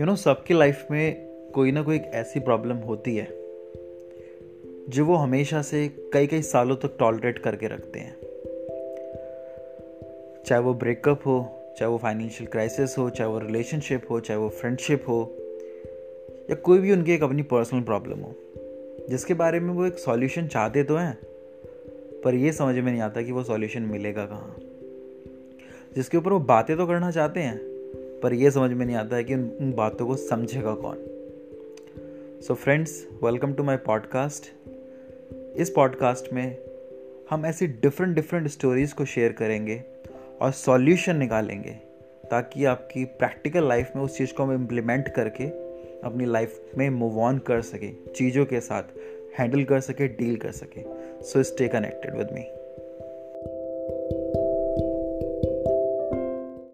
You know सबकी life में कोई ना कोई एक ऐसी प्रॉब्लम होती है, जो वो हमेशा से कई कई सालों तक टॉलरेट करके रखते हैं। चाहे वो ब्रेकअप हो, चाहे वो फाइनेंशियल क्राइसिस हो, चाहे वो रिलेशनशिप हो, चाहे वो फ्रेंडशिप हो, या कोई भी उनकी एक अपनी पर्सनल प्रॉब्लम हो, जिसके बारे में वो एक सॉल्यूशन चाहते तो हैं, पर ये समझ में नहीं आता कि वो सॉल्यूशन मिलेगा कहाँ। जिसके ऊपर वो बातें तो करना चाहते हैं पर यह समझ में नहीं आता है कि उन बातों को समझेगा कौन। So friends welcome to my podcast इस पॉडकास्ट में हम ऐसी डिफरेंट डिफरेंट स्टोरीज़ को शेयर करेंगे और सॉल्यूशन निकालेंगे ताकि आपकी प्रैक्टिकल लाइफ में उस चीज़ को हम इम्प्लीमेंट करके अपनी लाइफ में मूव ऑन कर सके, चीज़ों के साथ हैंडल कर सके डील कर सके। So stay connected with me